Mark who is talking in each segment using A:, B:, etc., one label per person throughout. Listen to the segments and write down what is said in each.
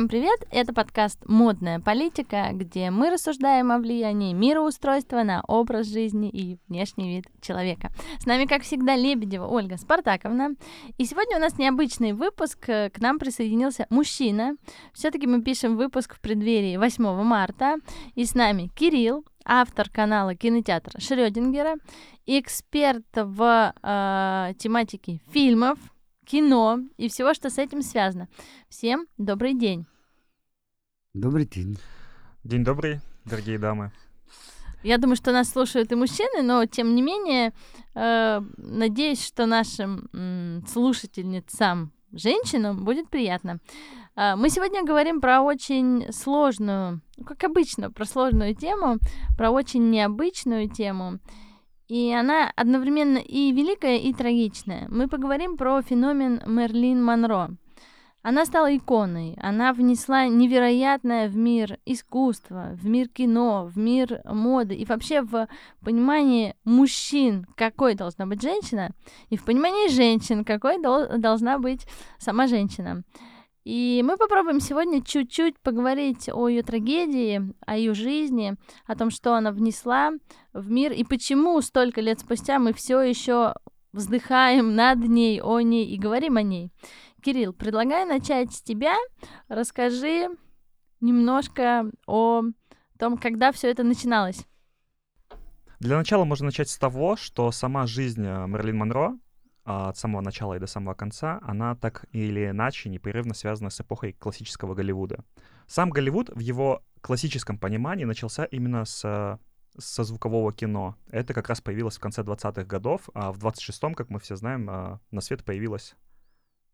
A: Всем привет! Это подкаст «Модная политика», где мы рассуждаем о влиянии мироустройства на образ жизни и внешний вид человека. С нами, как всегда, Лебедева Ольга Спартаковна. И сегодня у нас необычный выпуск. К нам присоединился мужчина. все таки мы пишем выпуск в преддверии 8 марта. И с нами Кирилл, автор канала кинотеатра Шрёдингера, эксперт в э, тематике фильмов, кино и всего, что с этим связано. Всем добрый день.
B: Добрый день.
C: День добрый, дорогие дамы.
A: Я думаю, что нас слушают и мужчины, но тем не менее, э, надеюсь, что нашим слушательницам, женщинам, будет приятно. Э, мы сегодня говорим про очень сложную, как обычно, про сложную тему, про очень необычную тему. И она одновременно и великая, и трагичная. Мы поговорим про феномен Мерлин Монро. Она стала иконой, она внесла невероятное в мир искусства, в мир кино, в мир моды и вообще в понимание мужчин, какой должна быть женщина, и в понимании женщин, какой дол- должна быть сама женщина. И мы попробуем сегодня чуть-чуть поговорить о ее трагедии, о ее жизни, о том, что она внесла в мир и почему столько лет спустя мы все еще вздыхаем над ней, о ней и говорим о ней. Кирилл, предлагаю начать с тебя. Расскажи немножко о том, когда все это начиналось.
C: Для начала можно начать с того, что сама жизнь э, Мерлин Монро а, от самого начала и до самого конца, она так или иначе непрерывно связана с эпохой классического Голливуда. Сам Голливуд в его классическом понимании начался именно с со звукового кино. Это как раз появилось в конце 20-х годов, а в 26-м, как мы все знаем, а, на свет появилась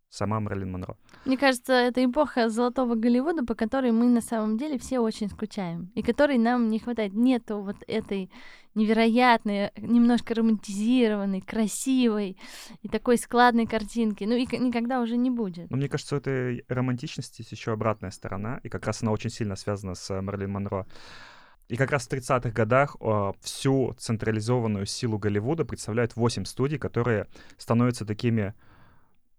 C: сама Мерлин Монро.
A: Мне кажется, это эпоха золотого Голливуда, по которой мы на самом деле все очень скучаем, и которой нам не хватает. Нету вот этой невероятной, немножко романтизированной, красивой и такой складной картинки. Ну и никогда уже не будет.
C: Но мне кажется, у этой романтичности есть еще обратная сторона, и как раз она очень сильно связана с Мерлин Монро. И как раз в 30-х годах о, всю централизованную силу Голливуда представляют 8 студий, которые становятся такими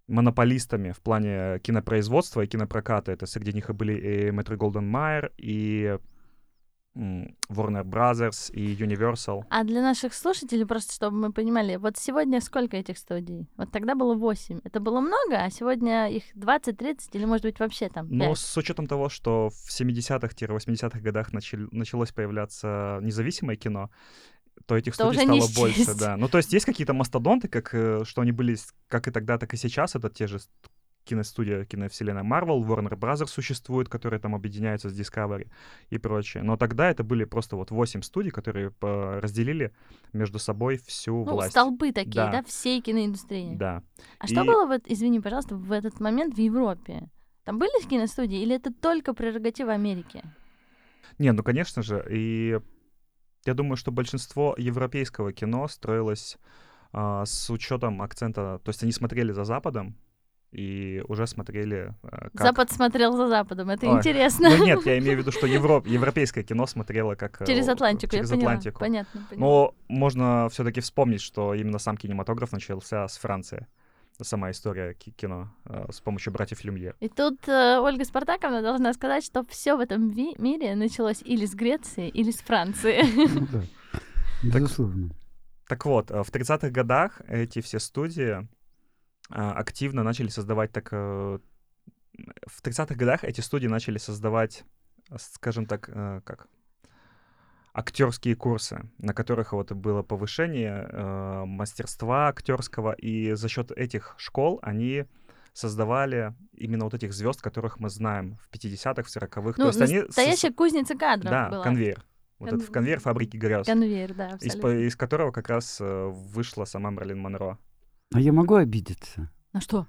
C: монополистами в плане кинопроизводства и кинопроката. Это среди них и были и Метро Голден Майер, и Warner Brothers и Universal.
A: А для наших слушателей, просто чтобы мы понимали, вот сегодня сколько этих студий? Вот тогда было 8. Это было много, а сегодня их 20, 30 или, может быть, вообще там 5?
C: Но с учетом того, что в 70-х-80-х годах начали, началось появляться независимое кино, то этих то студий стало больше, да. Ну, то есть есть какие-то мастодонты, как э, что они были как и тогда, так и сейчас. Это те же киностудия, киновселенная Marvel, Warner Brothers существует, которые там объединяются с Discovery и прочее. Но тогда это были просто вот восемь студий, которые разделили между собой всю
A: ну,
C: власть.
A: столбы такие, да, да всей киноиндустрии.
C: Да.
A: А и... что было, вот, извини, пожалуйста, в этот момент в Европе? Там были киностудии или это только прерогатива Америки?
C: Не, ну, конечно же. И я думаю, что большинство европейского кино строилось а, с учетом акцента, то есть они смотрели за Западом, и уже смотрели...
A: Как... Запад смотрел за Западом, это Ой. интересно.
C: Ну нет, я имею в виду, что Европ... европейское кино смотрело как...
A: Через Атлантику, через я Атлантику. Поняла. Понятно,
C: поняла. Но можно все таки вспомнить, что именно сам кинематограф начался с Франции. Сама история кино э, с помощью братьев Люмьер.
A: И тут э, Ольга Спартаковна должна сказать, что все в этом ви- мире началось или с Греции, или с Франции. Ну да,
B: безусловно.
C: Так вот, э, в 30-х годах эти все студии а, активно начали создавать так... Э, в 30-х годах эти студии начали создавать, скажем так, как актерские курсы, на которых вот было повышение э, мастерства актерского, и за счет этих школ они создавали именно вот этих звезд, которых мы знаем в 50-х, в 40-х.
A: Ну, То есть они настоящая кузница кадров
C: Да,
A: была.
C: конвейер. Вот Кон... этот конвейер фабрики грез.
A: Конвейер, да, абсолютно.
C: Из, из которого как раз вышла сама Мерлин Монро.
B: А я могу обидеться?
A: На что?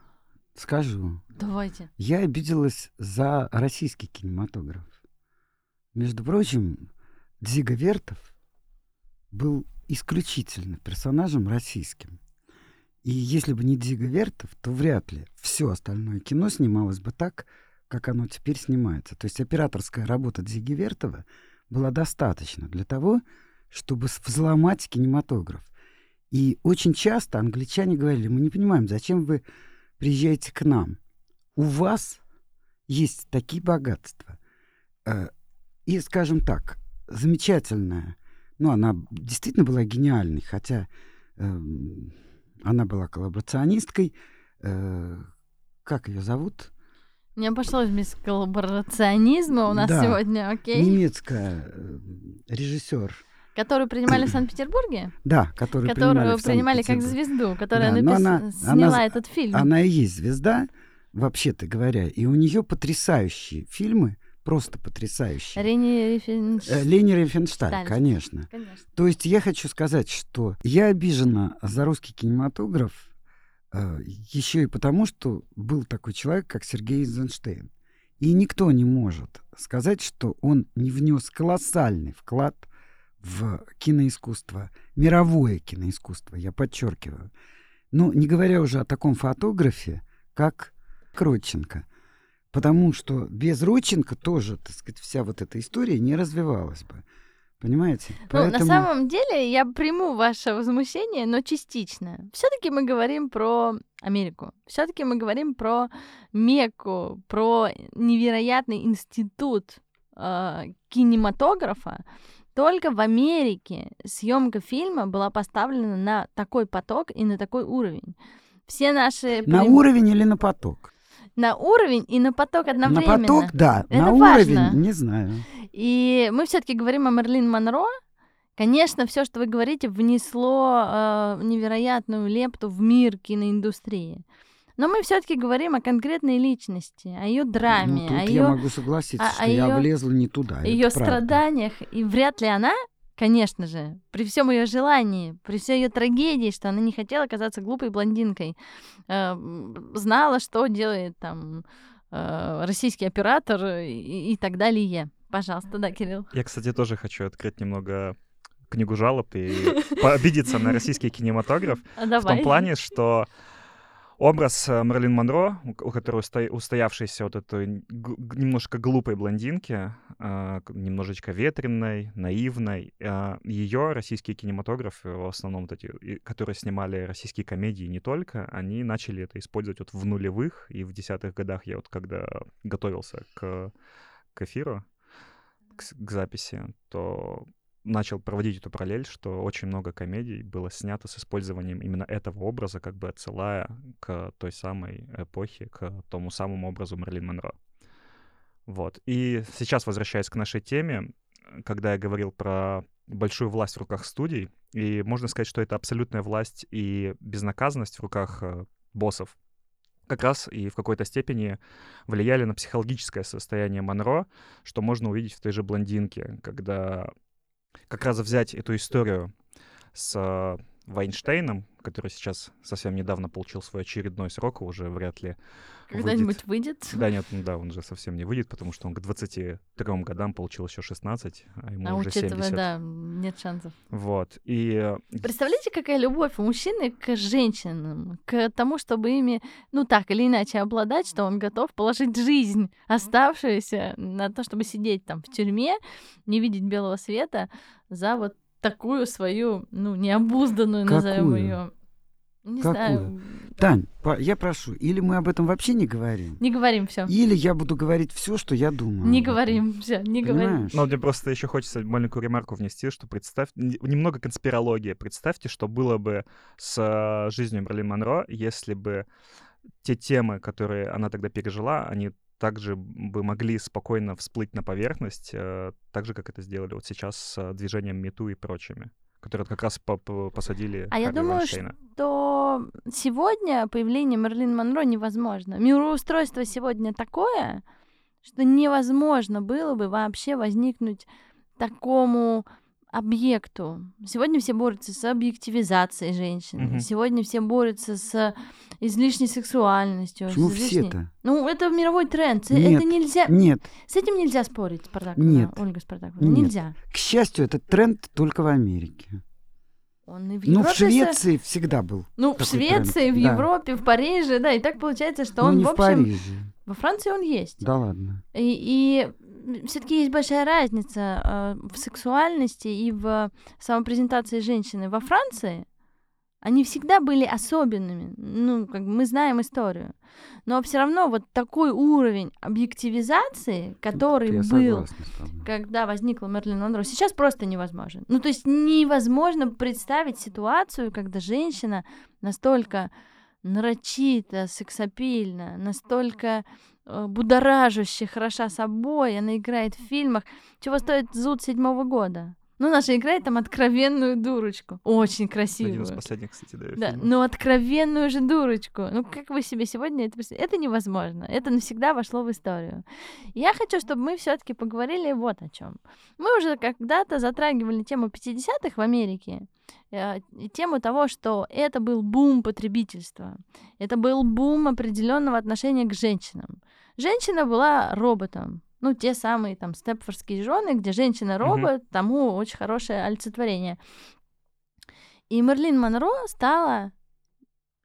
B: Скажу.
A: Давайте.
B: Я обиделась за российский кинематограф. Между прочим, Дзига Вертов был исключительно персонажем российским. И если бы не Дзига Вертов, то вряд ли все остальное кино снималось бы так, как оно теперь снимается. То есть операторская работа Дзиги Вертова была достаточно для того, чтобы взломать кинематограф. И очень часто англичане говорили, мы не понимаем, зачем вы приезжаете к нам. У вас есть такие богатства. Э, и, скажем так, замечательная, ну, она действительно была гениальной, хотя э, она была коллаборационисткой. Э, как ее зовут?
A: Не обошлось без коллаборационизма у нас
B: Да.
A: сегодня, окей?
B: Немецкая э, режиссер.
A: Которую принимали в Санкт-Петербурге?
B: Да, которую
A: Которую
B: принимали
A: принимали как звезду, которая
B: Да,
A: напис-
B: она-
A: сняла
B: она-
A: этот фильм.
B: Она и есть звезда, вообще-то говоря, и у нее потрясающие фильмы, просто потрясающие.
A: Рени Рифенш-
B: Э, Лени Рифеншталь,
A: Шталь.
B: конечно.
A: Конечно.
B: То есть я хочу сказать, что я обижена за русский кинематограф еще и потому, что был такой человек, как Сергей Эйзенштейн. И никто не может сказать, что он не внес колоссальный вклад в киноискусство, мировое киноискусство, я подчеркиваю. Ну, не говоря уже о таком фотографе, как Родченко. Потому что без Родченко тоже, так сказать, вся вот эта история не развивалась бы. Понимаете?
A: Ну, на самом деле, я приму ваше возмущение, но частично. Все-таки мы говорим про Америку. Все-таки мы говорим про Мекку, про невероятный институт э, кинематографа. Только в Америке съемка фильма была поставлена на такой поток и на такой уровень. Все наши...
B: На уровень или на поток?
A: На уровень и на поток одновременно.
B: На поток, да.
A: Это
B: на
A: важно.
B: уровень, не знаю.
A: И мы все-таки говорим о Мерлин Монро. Конечно, все, что вы говорите, внесло э, невероятную лепту в мир киноиндустрии. Но мы все-таки говорим о конкретной личности, о ее драме,
B: ну, тут
A: о
B: я
A: ее,
B: могу согласиться,
A: о-
B: что
A: о
B: я
A: её-
B: влезла не туда.
A: ее страданиях. И вряд ли она, конечно же, при всем ее желании, при всей ее трагедии, что она не хотела казаться глупой блондинкой, э, знала, что делает там э, российский оператор и, и так далее. Пожалуйста, да, Кирилл.
C: Я, кстати, тоже хочу открыть немного книгу жалоб и пообидеться на российский кинематограф.
A: А
C: В том плане, что образ э, Мерлин Монро, у которой усто- устоявшейся вот этой немножко глупой блондинки, к- немножечко ветреной, наивной, ее российский кинематограф, э, в основном вот эти, которые снимали российские комедии не только, они начали это использовать вот в нулевых и в десятых годах. Я вот когда готовился к, к эфиру, к, к записи, то начал проводить эту параллель, что очень много комедий было снято с использованием именно этого образа, как бы отсылая к той самой эпохе, к тому самому образу Мерлин Монро. Вот. И сейчас, возвращаясь к нашей теме, когда я говорил про большую власть в руках студий, и можно сказать, что это абсолютная власть и безнаказанность в руках э, боссов, как раз и в какой-то степени влияли на психологическое состояние Монро, что можно увидеть в той же блондинке, когда как раз взять эту историю с э, Вайнштейном, который сейчас совсем недавно получил свой очередной срок, уже вряд ли
A: Когда-нибудь выйдет.
C: Да, нет, ну да, он же совсем не выйдет, потому что он к 23 годам получил еще 16, а ему
A: А
C: уже
A: учитывая,
C: 70.
A: да, нет шансов.
C: Вот. И э,
A: Представляете, какая любовь у мужчины к женщинам, к тому, чтобы ими, ну так или иначе, обладать, что он готов положить жизнь, оставшуюся на то, чтобы сидеть там в тюрьме, не видеть белого света за вот такую свою, ну, необузданную, назовем ее. Не
B: Какую?
A: знаю.
B: Тань, я прошу, или мы об этом вообще не говорим,
A: Не говорим все.
B: или я буду говорить все, что я думаю.
A: Не говорим все, не говорим.
B: Понимаешь?
C: ну, мне просто еще хочется маленькую ремарку внести, что представь, немного конспирология. Представьте, что было бы с э, жизнью Мерлин Монро, если бы те темы, которые она тогда пережила, они также бы могли спокойно всплыть на поверхность, э, так же, как это сделали вот сейчас с э, движением Мету и прочими, которые как раз по- по- посадили
A: А я
C: Харви
A: думаю,
C: Вайнштейна.
A: что сегодня появление Мерлин Монро невозможно. Мироустройство сегодня такое, что невозможно было бы вообще возникнуть такому объекту. Сегодня все борются с объективизацией женщин.
C: Мгм.
A: Сегодня все борются с излишней сексуальностью. с
B: Почему
A: излишней-
B: все-то?
A: Ну, это мировой тренд. С-
B: Нет.
A: Это нельзя.
B: Нет,
A: С этим нельзя спорить, Спартаковна.
B: Нет.
A: Ольга Спартаковна.
B: Нет.
A: Нельзя.
B: к счастью, этот тренд только в Америке.
A: Он и в
B: Ну, в
A: Европе
B: Швеции всегда был.
A: Ну, в Швеции,
B: тренд,
A: в
B: да.
A: Европе, в Париже, да, и так получается, что
B: Ну,
A: он,
B: не
A: в
B: в
A: общем,
B: Париже.
A: во Франции он есть.
B: Да ладно.
A: И, все-таки есть большая разница э, в сексуальности и в самопрезентации женщины во Франции, Они всегда были особенными. Ну, как мы знаем историю. Но все равно вот такой уровень объективизации, который
B: Я
A: был, когда возникла Мерлин Монро, сейчас просто невозможен. Ну, то есть невозможно представить ситуацию, когда женщина настолько нарочито, сексапильно, настолько будоражуще хороша собой, она играет в фильмах. Чего стоит «Зуд» седьмого года? Ну, она же играет там откровенную дурочку. Очень
C: Один
A: красивую.
C: из последних, кстати, да,
A: Да,
C: фильмов.
A: ну откровенную же дурочку. Ну как вы себе сегодня это представляете? Это невозможно. Это навсегда вошло в историю. Я хочу, чтобы мы все-таки поговорили вот о чем. Мы уже когда-то затрагивали тему 50-х в Америке. э, тему того, что это был бум потребительства. Это был бум определенного отношения к женщинам. Женщина была роботом. Ну, те самые там степфордские жены, где женщина-робот, тому очень хорошее олицетворение. И Мерлин Монро стала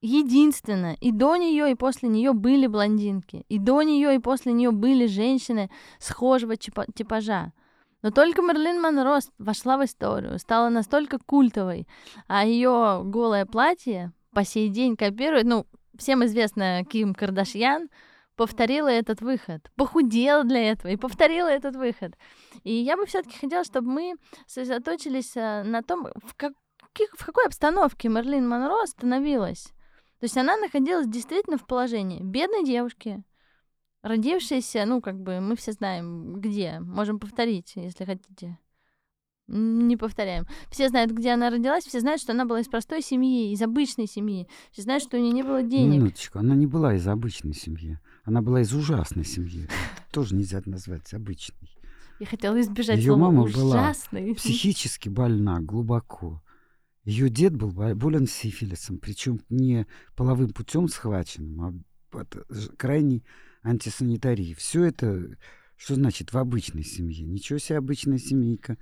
A: единственная. И до нее, и после нее были блондинки. И до нее, и после нее были женщины схожего типа- типажа. Но только Мерлин Монро вошла в историю, стала настолько культовой, а ее голое платье по сей день копирует, ну, всем известно Ким Кардашьян, повторила этот выход, похудела для этого и повторила этот выход. И я бы все-таки хотела, чтобы мы сосредоточились э, на том, в, каких, в какой обстановке Мерлин Монро становилась. То есть она находилась действительно в положении бедной девушки, родившейся, ну, как бы, мы все знаем, где. Можем повторить, если хотите. Не повторяем. Все знают, где она родилась, все знают, что она была из простой семьи, из обычной семьи. Все знают, что у нее не было денег.
B: Минуточку, она не была из обычной семьи. Она была из ужасной семьи. Тоже нельзя назвать обычной.
A: Я хотела избежать слова
B: мама была
A: ужасный.
B: Психически больна глубоко. Ее дед был бо- болен сифилисом, причем не половым путем схваченным, а от крайней антисанитарии. Все это, что значит в обычной семье? Ничего себе обычная семейка.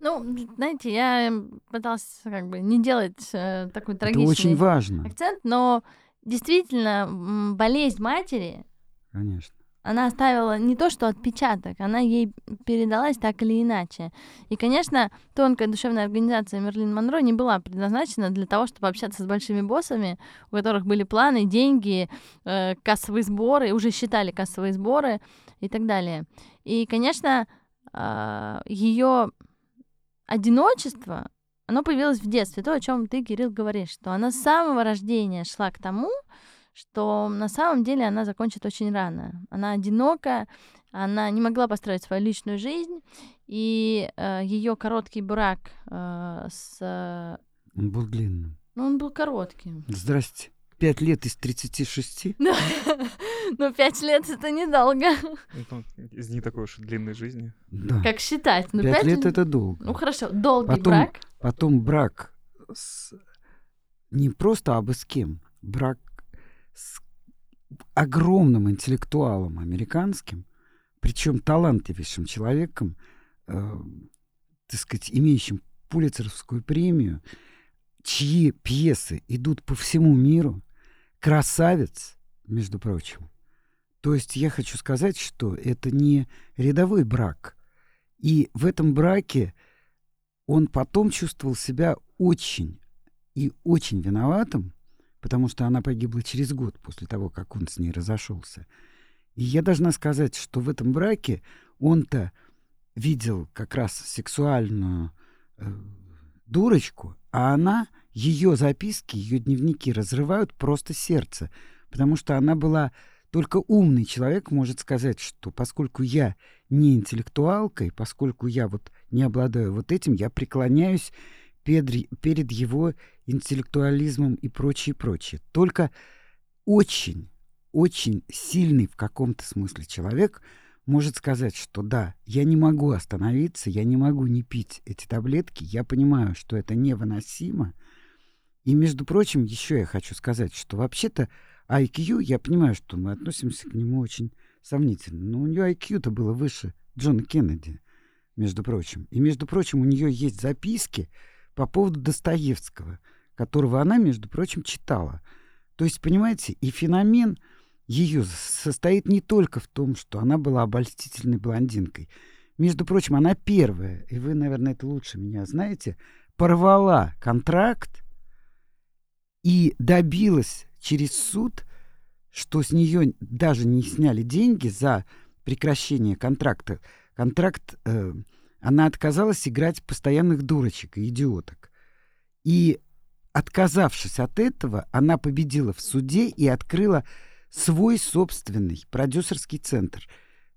A: Ну, знаете, я м, пыталась как бы не делать э, такой
B: Это
A: трагичный
B: очень важно,
A: акцент, но действительно болезнь матери,
B: конечно.
A: она оставила не то что отпечаток, она ей передалась так или иначе. И, конечно, тонкая душевная организация Мерлин Монро не была предназначена для того, чтобы общаться с большими боссами, у которых были планы, деньги, э, кассовые сборы, уже считали кассовые сборы и так далее. И, конечно, ее одиночество, оно появилось в детстве. То, о чем ты, Кирилл, говоришь, что она с самого рождения шла к тому, что на самом деле она закончит очень рано. Она одинока, она не могла построить свою личную жизнь, и э, ее короткий брак э, с...
B: Он был длинным.
A: Ну, он был коротким.
B: Здрасте. Пять лет из 36?
A: Но пять лет это недолго.
C: Ну, из не такой уж длинной жизни.
B: Да.
A: Как считать? Ну,
B: Пять лет это долго.
A: Ну, хорошо, долгий
B: Потом-
A: брак.
B: Потом брак с... не просто абы с кем, брак с огромным интеллектуалом американским, причем талантливейшим человеком, э, так сказать, имеющим Пулицеровскую премию, чьи пьесы идут по всему миру, красавец, между прочим. То есть я хочу сказать, что это не рядовой брак. И в этом браке он потом чувствовал себя очень и очень виноватым, потому что она погибла через год после того, как он с ней разошелся. И я должна сказать, что в этом браке он-то видел как раз сексуальную э, дурочку, а она, ее записки, ее дневники разрывают просто сердце, потому что она была только умный человек может сказать, что поскольку я не интеллектуалка, и поскольку я вот не обладаю вот этим, я преклоняюсь перед, перед его интеллектуализмом и прочее, прочее. Только очень, очень сильный в каком-то смысле человек может сказать, что да, я не могу остановиться, я не могу не пить эти таблетки, я понимаю, что это невыносимо. И, между прочим, еще я хочу сказать, что вообще-то IQ, я понимаю, что мы относимся к нему очень сомнительно, но у нее IQ-то было выше Джона Кеннеди, между прочим. И, между прочим, у нее есть записки по поводу Достоевского, которого она, между прочим, читала. То есть, понимаете, и феномен ее состоит не только в том, что она была обольстительной блондинкой. Между прочим, она первая, и вы, наверное, это лучше меня знаете, порвала контракт и добилась через суд, что с нее даже не сняли деньги за прекращение контракта. Контракт, э, она отказалась играть постоянных дурочек и идиоток. И отказавшись от этого, она победила в суде и открыла свой собственный продюсерский центр.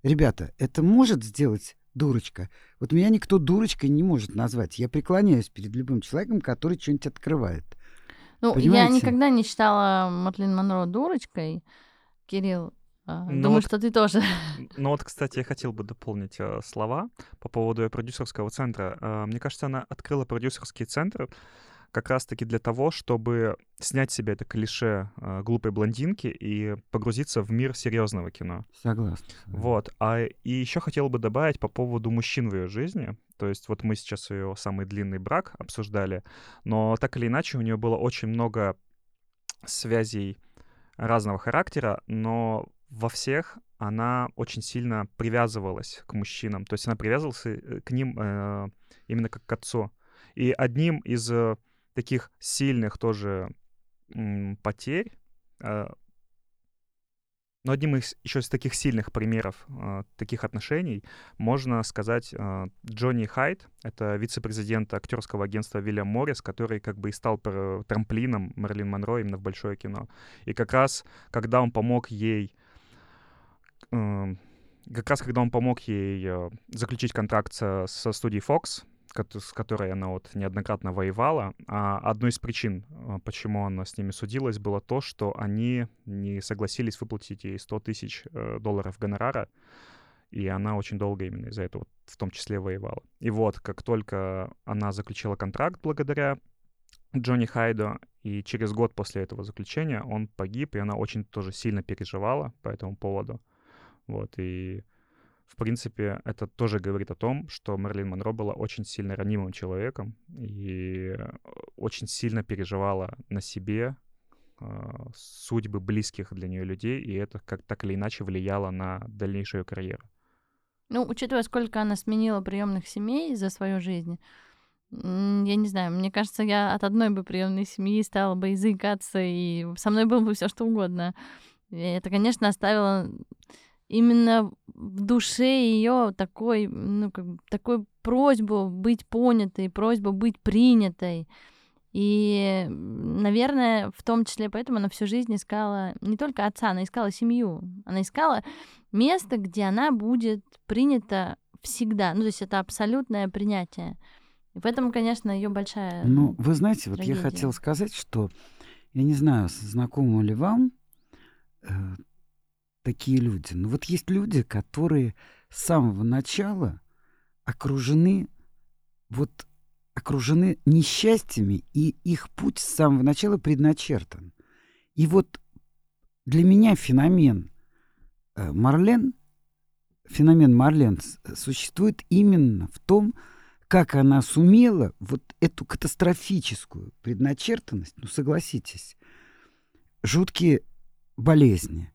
B: Ребята, это может сделать дурочка? Вот меня никто дурочкой не может назвать. Я преклоняюсь перед любым человеком, который что-нибудь открывает.
A: Ну, Понимаете? я никогда не считала Матлин Монро дурочкой, Кирилл. А, ну думаю, вот, что ты тоже.
C: Ну вот, кстати, я хотел бы дополнить э, слова по поводу продюсерского центра. Э, мне кажется, она открыла продюсерский центр как раз-таки для того, чтобы снять себе это клише э, глупой блондинки и погрузиться в мир серьезного кино.
B: Согласен.
C: Вот. А и еще хотел бы добавить по поводу мужчин в ее жизни. То есть вот мы сейчас ее самый длинный брак обсуждали, но так или иначе у нее было очень много связей разного характера, но во всех она очень сильно привязывалась к мужчинам. То есть она привязывалась э, к ним э, именно как к отцу. И одним из э, таких сильных тоже потерь. А, но одним из еще из таких сильных примеров э, таких отношений можно сказать э, Джонни Хайт. Это вице-президент актерского агентства Вильям Моррис, который как бы и стал трамплином Мерлин Монро именно в большое кино. И как раз, когда он помог ей э, как раз когда он помог ей э, заключить контракт со, со студией Fox, с которой она вот неоднократно воевала. А одной из причин, а, почему она с ними судилась, было то, что они не согласились выплатить ей 100 тысяч э, долларов гонорара, и она очень долго именно из-за этого в том числе воевала. И вот, как только она заключила контракт благодаря Джонни Хайдо, и через год после этого заключения он погиб, и она очень тоже сильно переживала по этому поводу. Вот, и в принципе, это тоже говорит о том, что Мерлин Монро была очень сильно ранимым человеком и э, очень сильно переживала на себе э, судьбы близких для нее людей, и это как так или иначе влияло на дальнейшую карьеру.
A: Ну, учитывая, сколько она сменила приемных семей за свою жизнь, я не знаю, мне кажется, я от одной бы приемной семьи стала бы языкаться, и со мной было бы все что угодно. И это, конечно, оставило именно в душе ее такой, ну, как бы, такой просьбу быть понятой, просьбу быть принятой. И, наверное, в том числе поэтому она всю жизнь искала не только отца, она искала семью. Она искала место, где она будет принята всегда. Ну, то есть это абсолютное принятие. И поэтому, конечно, ее большая.
B: Ну, вы знаете, трагедия. вот я хотел сказать, что я не знаю, знакомо ли вам э, такие люди. Но вот есть люди, которые с самого начала окружены вот окружены несчастьями, и их путь с самого начала предначертан. И вот для меня феномен э, Марлен, феномен Марлен существует именно в том, как она сумела вот эту катастрофическую предначертанность, ну согласитесь, жуткие болезни,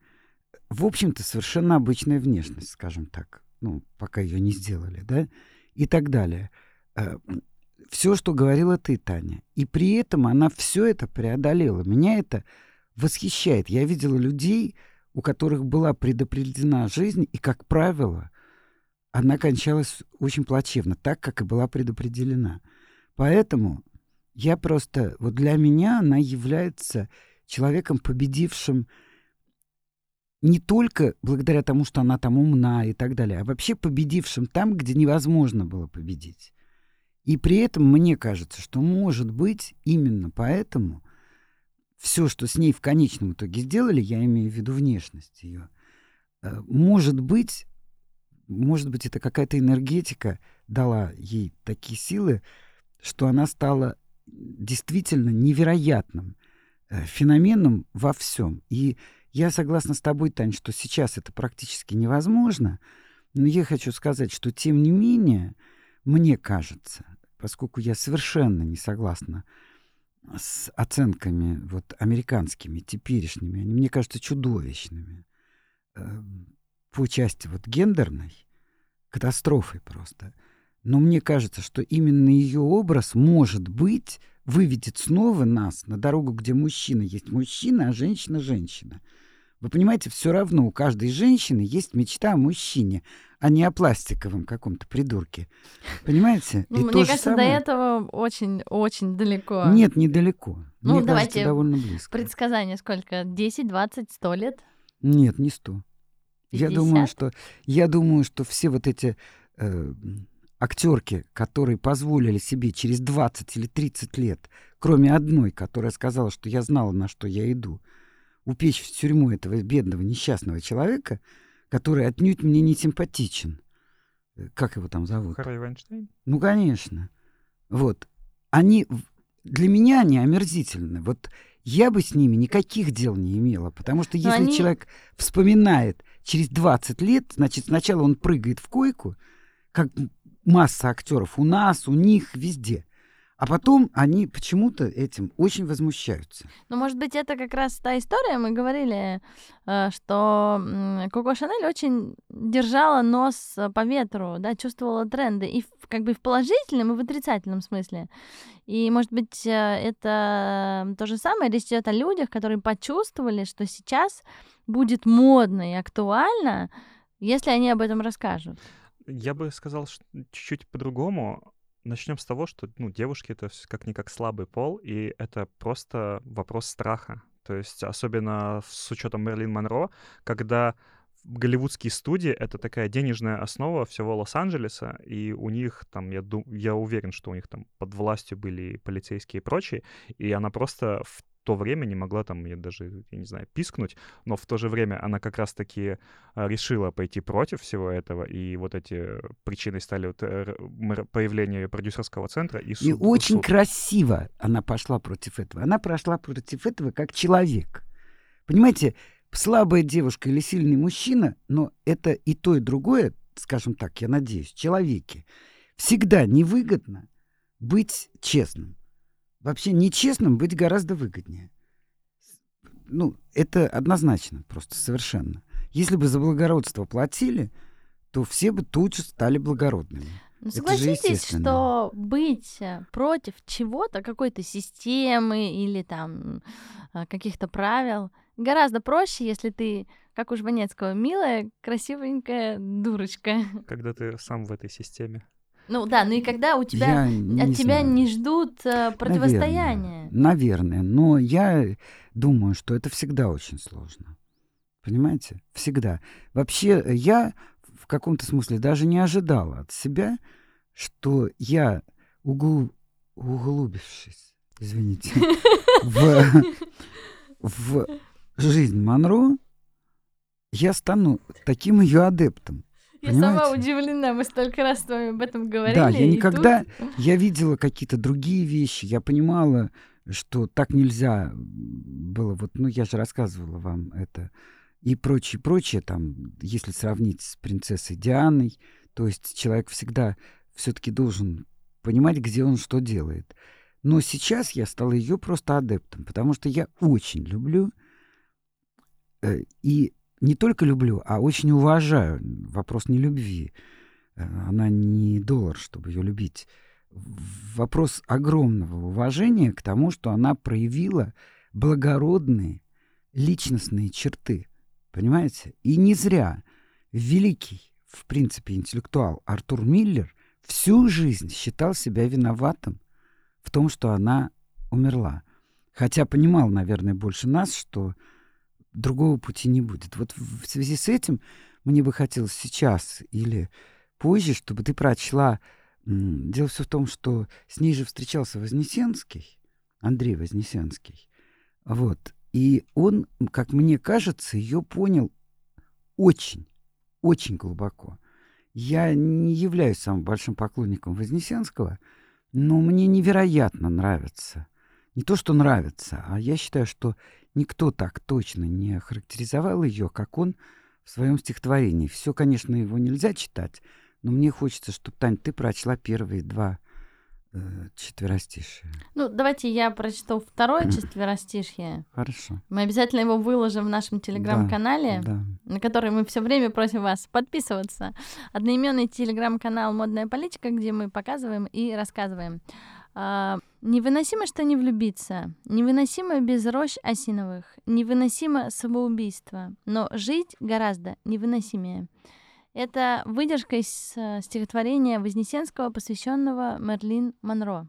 B: в общем-то, совершенно обычная внешность, скажем так, ну, пока ее не сделали, да, и так далее. Э, все, что говорила ты, Таня. И при этом она все это преодолела. Меня это восхищает. Я видела людей, у которых была предопределена жизнь, и, как правило, она кончалась очень плачевно, так, как и была предопределена. Поэтому я просто... Вот для меня она является человеком, победившим не только благодаря тому, что она там умна и так далее, а вообще победившим там, где невозможно было победить. И при этом мне кажется, что, может быть, именно поэтому все, что с ней в конечном итоге сделали, я имею в виду внешность ее, э, может быть, может быть, это какая-то энергетика дала ей такие силы, что она стала действительно невероятным э, феноменом во всем. И я согласна с тобой, Тань, что сейчас это практически невозможно, но я хочу сказать, что тем не менее, мне кажется, поскольку я совершенно не согласна с оценками вот американскими, теперешними, они мне кажутся чудовищными э, по части вот гендерной, катастрофой просто. Но мне кажется, что именно ее образ, может быть, выведет снова нас на дорогу, где мужчина есть мужчина, а женщина — женщина. Вы понимаете, все равно у каждой женщины есть мечта о мужчине, а не о пластиковом каком-то придурке. Понимаете?
A: Ну, мне кажется, самое... до этого очень-очень далеко.
B: Нет, недалеко. Ну, мне давайте кажется, довольно близко.
A: Предсказание сколько? 10, 20, 100 лет?
B: Нет, не 100. 50? Я думаю, что, я думаю, что все вот эти э, актерки, которые позволили себе через 20 или 30 лет, кроме одной, которая сказала, что я знала, на что я иду, упечь в тюрьму этого бедного несчастного человека, который отнюдь мне не симпатичен. Э, как его там зовут?
C: Харви Вайнштейн?
B: Ну, конечно. Вот. Они... Для меня они омерзительны. Вот я бы с ними никаких дел не имела, потому что если они... человек вспоминает через 20 лет, значит, сначала он прыгает в койку, как масса актеров у нас, у них, везде. А потом они почему-то этим очень возмущаются.
A: Ну, может быть, это как раз та история, мы говорили, э, что Коко Шанель очень держала нос по ветру, да, чувствовала тренды и как бы в положительном и в отрицательном смысле. И, может быть, э, это то же самое, речь идет о людях, которые почувствовали, что сейчас будет модно и актуально, если они об этом расскажут.
C: Я бы сказал чуть-чуть по-другому начнем с того, что ну, девушки это как-никак слабый пол, и это просто вопрос страха. То есть особенно с учетом Мерлин Монро, когда голливудские студии — это такая денежная основа всего Лос-Анджелеса, и у них там, я, дум, я уверен, что у них там под властью были полицейские и прочие, и она просто в то время не могла там, я даже, я не знаю, пискнуть, но в то же время она как раз-таки а, решила пойти против всего этого, и вот эти причины стали вот э, появление продюсерского центра и суд.
B: И очень суд. красиво она пошла против этого. Она прошла против этого как человек. Понимаете, слабая девушка или сильный мужчина, но это и то, и другое, скажем так, я надеюсь, человеки, всегда невыгодно быть честным. Вообще нечестным быть гораздо выгоднее. Ну, это однозначно, просто совершенно. Если бы за благородство платили, то все бы тут же стали благородными.
A: Ну, согласитесь, что быть против чего-то, какой-то системы или там а, каких-то правил, гораздо проще, если ты, как у Жванецкого, милая, красивенькая дурочка.
C: Когда ты сам в этой системе.
A: Ну да, ну и когда у тебя от тебя не ждут э, противостояния.
B: Наверное, наверное, но я думаю, что это всегда очень сложно. Понимаете? Всегда. Вообще, я в каком-то смысле даже не ожидала от себя, что я угл... углубившись, извините, в, в жизнь Монро, я стану таким ее адептом.
A: Я сама удивлена, мы столько раз с вами об этом говорили.
B: Да, я никогда, тут... я видела какие-то другие вещи, я понимала, что так нельзя было, вот, ну, я же рассказывала вам это, и прочее, прочее, там, если сравнить с принцессой Дианой, то есть человек всегда все-таки должен понимать, где он что делает. Но сейчас я стала ее просто адептом, потому что я очень люблю э, и не только люблю, а очень уважаю. Вопрос не любви. Э, она не доллар, чтобы ее любить. Вопрос огромного уважения к тому, что она проявила благородные личностные черты. Понимаете? И не зря великий, в принципе, интеллектуал Артур Миллер всю жизнь считал себя виноватым в том, что она умерла. Хотя понимал, наверное, больше нас, что другого пути не будет. Вот в связи с этим мне бы хотелось сейчас или позже, чтобы ты прочла. Дело все в том, что с ней же встречался Вознесенский, Андрей Вознесенский. Вот. И он, как мне кажется, ее понял очень, очень глубоко. Я не являюсь самым большим поклонником Вознесенского, но мне невероятно нравится. Не то, что нравится, а я считаю, что Никто так точно не характеризовал ее, как он в своем стихотворении. Все, конечно, его нельзя читать, но мне хочется, чтобы, Тань, ты прочла первые два э, четверостишие.
A: Ну, давайте я прочту второе четверостишье.
B: Хорошо.
A: Мы обязательно его выложим в нашем телеграм-канале,
B: Да.
A: на который мы все время просим вас подписываться. Одноименный телеграм-канал «Модная политика», где мы показываем и рассказываем. А, невыносимо, что не влюбиться, невыносимо без рощ осиновых, невыносимо самоубийство, но жить гораздо невыносимее. Это выдержка из э, стихотворения Вознесенского, посвященного Мерлин Монро.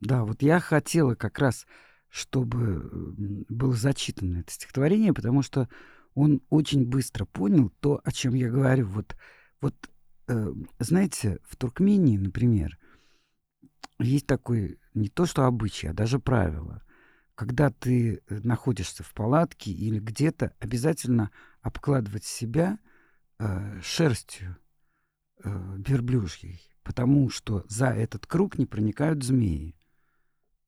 B: Да, вот я хотела как раз, чтобы было зачитано это стихотворение, потому что он очень быстро понял то, о чем я говорю. Вот, вот э, знаете, в Туркмении, например, есть такой не то что обычай, а даже правило. Когда ты э, находишься в палатке или где-то, обязательно обкладывать себя э, шерстью э, верблюжьей, потому что за этот круг не проникают змеи.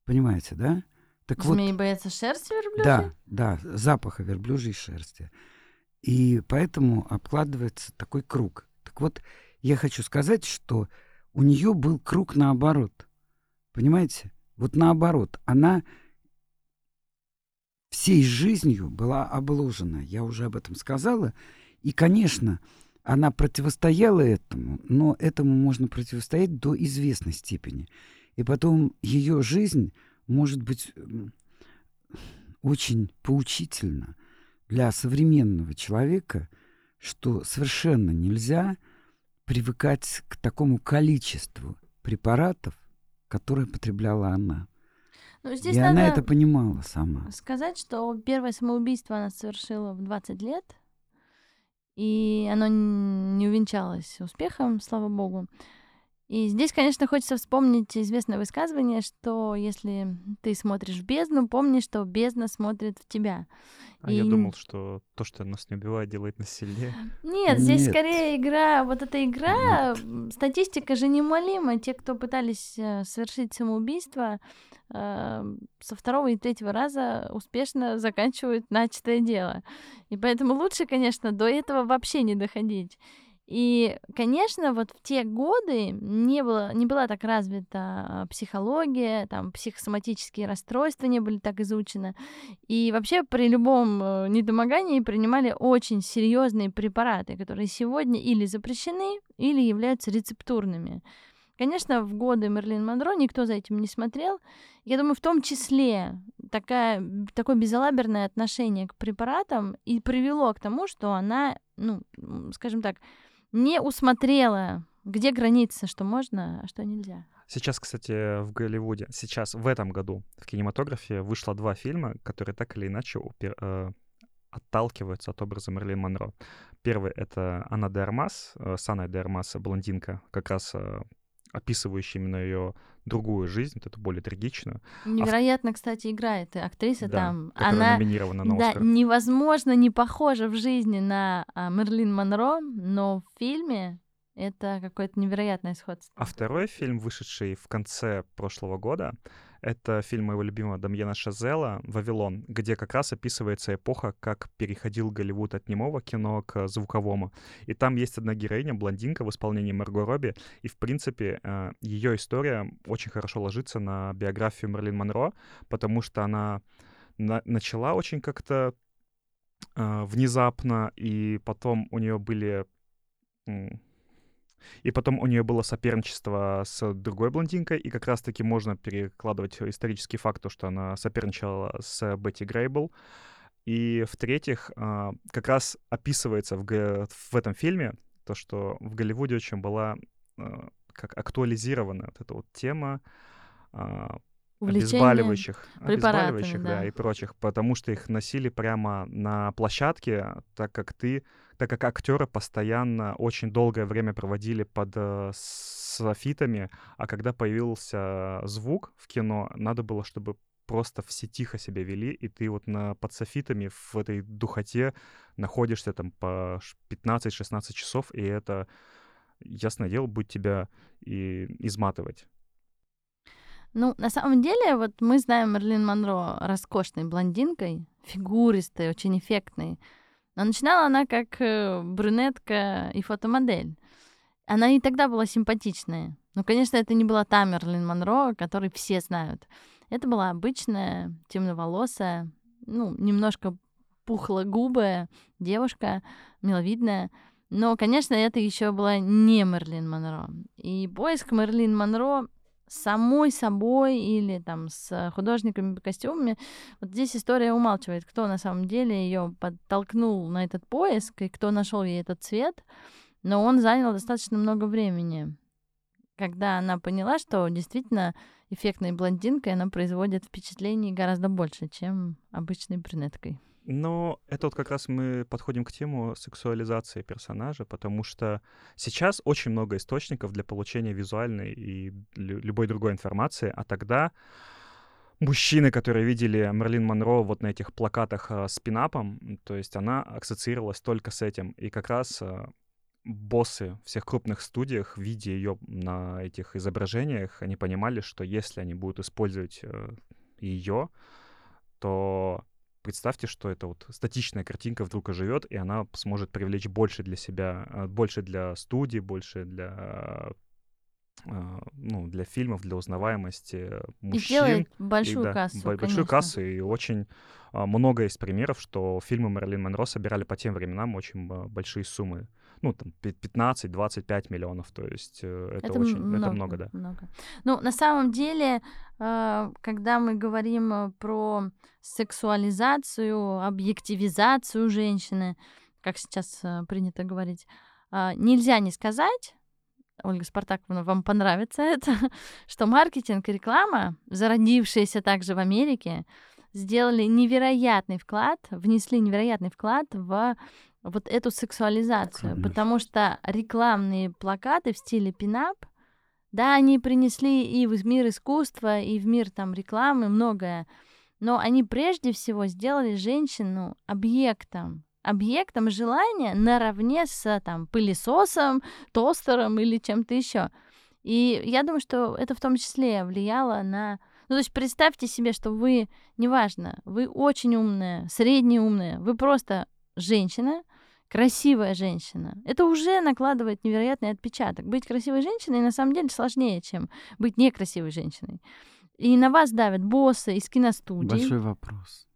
B: Понимаете, да? Так
A: Змеи боятся шерсти верблюжьей?
B: да, да, запаха верблюжьей шерсти. И поэтому обкладывается такой круг. Так вот, я хочу сказать, что у нее был круг наоборот. Понимаете? Вот наоборот. Она всей жизнью была обложена. Я уже об этом сказала. И, конечно, она противостояла этому, но этому можно противостоять до известной степени. И потом ее жизнь может быть очень поучительна для современного человека, что совершенно нельзя привыкать к такому количеству препаратов, которые потребляла она.
A: Ну, здесь
B: И она это понимала сама.
A: сказать, что первое самоубийство она совершила в 20 лет, и оно не увенчалось успехом, слава богу. И здесь, конечно, хочется вспомнить известное высказывание, что если ты смотришь в бездну, помни, что бездна смотрит в тебя.
C: А я
A: И-
C: думал, что то, что нас не убивает, делает нас сильнее.
A: Нет, здесь
B: Нет.
A: скорее игра, вот эта игра, м, статистика же неумолима. Те, кто пытались э, совершить самоубийство, э, со второго и третьего раза успешно заканчивают начатое дело. И поэтому лучше, конечно, до этого вообще не доходить. И, конечно, вот в те годы не, было, не была так развита э, психология, там психосоматические расстройства не были так изучены. И вообще при любом э, недомогании принимали очень серьезные препараты, которые сегодня или запрещены, или являются рецептурными. Конечно, в годы Мерлин Монро никто за этим не смотрел. Я думаю, в том числе такая, такое безалаберное отношение к препаратам и привело к тому, что она, ну, скажем так, не усмотрела, где граница, что можно, а что нельзя.
C: Сейчас, кстати, в Голливуде, сейчас, в этом году в кинематографе вышло два фильма, которые так или иначе упер- э, отталкиваются от образа Мерлин Монро. Первый — это Анна де Армас, э, с Анной де Армас, блондинка, как раз э, описывающая именно ее другую жизнь, вот эту более трагичную,
A: Невероятно, кстати, играет и актриса
C: А да,
A: там. Она
C: номинирована на
A: Да,
C: Оскар.
A: невозможно не похожа в жизни на а, Мерлин Монро, но в фильме это какое-то невероятное сходство.
C: А второй фильм, вышедший в конце прошлого года, это фильм моего любимого Дамьена Шазела «Вавилон», где как раз описывается эпоха, как переходил Голливуд от немого кино к звуковому. И там есть одна героиня, блондинка в исполнении Марго Робби, и, в принципе, ее история очень хорошо ложится на биографию Мерлин Монро, потому что она на- начала очень как-то э, внезапно, и потом у нее были и потом у нее было соперничество с другой блондинкой, и как раз-таки можно перекладывать исторический факт, то, что она соперничала с Бетти Грейбл. И в-третьих, а, как раз описывается в, в этом фильме то, что в Голливуде очень была а, как актуализирована вот эта вот тема а,
A: Увлечение
C: обезболивающих, обезболивающих, да.
A: да.
C: и прочих, потому что их носили прямо на площадке, так как ты, так как актеры постоянно очень долгое время проводили под э, софитами, а когда появился звук в кино, надо было, чтобы просто все тихо себя вели, и ты вот на, под софитами в этой духоте находишься там по ш- 15-16 часов, и это, ясное дело, будет тебя и изматывать.
A: Ну, на самом деле, вот мы знаем Мерлин Монро роскошной блондинкой, фигуристой, очень эффектной. Но начинала она как э, брюнетка и фотомодель. Она и тогда была симпатичная. Ну, конечно, это не была та Мерлин Монро, которую все знают. Это была обычная, темноволосая, ну, немножко пухлогубая девушка, миловидная. Но, конечно, это еще была не Мерлин Монро. И поиск Мерлин Монро самой собой или там с художниками по костюмами. Вот здесь история умалчивает, кто на самом деле ее подтолкнул на этот поиск и кто нашел ей этот цвет. Но он занял достаточно много времени, когда она поняла, что действительно эффектной блондинкой она производит впечатление гораздо больше, чем обычной брюнеткой.
C: Но это вот как раз мы подходим к тему сексуализации персонажа, потому что сейчас очень много источников для получения визуальной и любой другой информации, а тогда мужчины, которые видели Мерлин Монро вот на этих плакатах э, с пинапом, то есть она ассоциировалась только с этим. И как раз э, боссы всех крупных студиях, видя ее на этих изображениях, они понимали, что если они будут использовать э, ее, то представьте, что это вот статичная картинка вдруг оживет, и она сможет привлечь больше для себя, э, больше для студии, больше для э, ну, для фильмов, для узнаваемости мужчин.
A: И делает большую
C: и, да,
A: кассу,
C: Большую
A: конечно.
C: кассу, и очень а, много есть примеров, что фильмы Мэрилин Монро собирали по тем временам очень большие суммы ну, там, 15-25 миллионов, то есть э, это, это очень, много, это много, да.
A: Много. Ну, на самом деле, э, когда мы говорим э, про сексуализацию, объективизацию женщины, как сейчас принято говорить, нельзя не сказать, Ольга Спартаковна, вам понравится это, что маркетинг и реклама, зародившиеся также в Америке, сделали невероятный вклад, внесли невероятный вклад в вот эту сексуализацию, Конечно. потому что рекламные плакаты в стиле пинап, да, они принесли и в мир искусства, и в мир там рекламы многое, но они прежде всего сделали женщину объектом, объектом желания наравне с там пылесосом, тостером или чем-то еще. И я думаю, что это в том числе влияло на ну, то есть представьте себе, что вы, неважно, вы очень умная, средне умная, вы просто женщина, красивая женщина. Это уже накладывает невероятный отпечаток. Быть красивой женщиной на самом деле сложнее, чем быть некрасивой женщиной. И на вас давят боссы из киностудий.
B: Большой вопрос.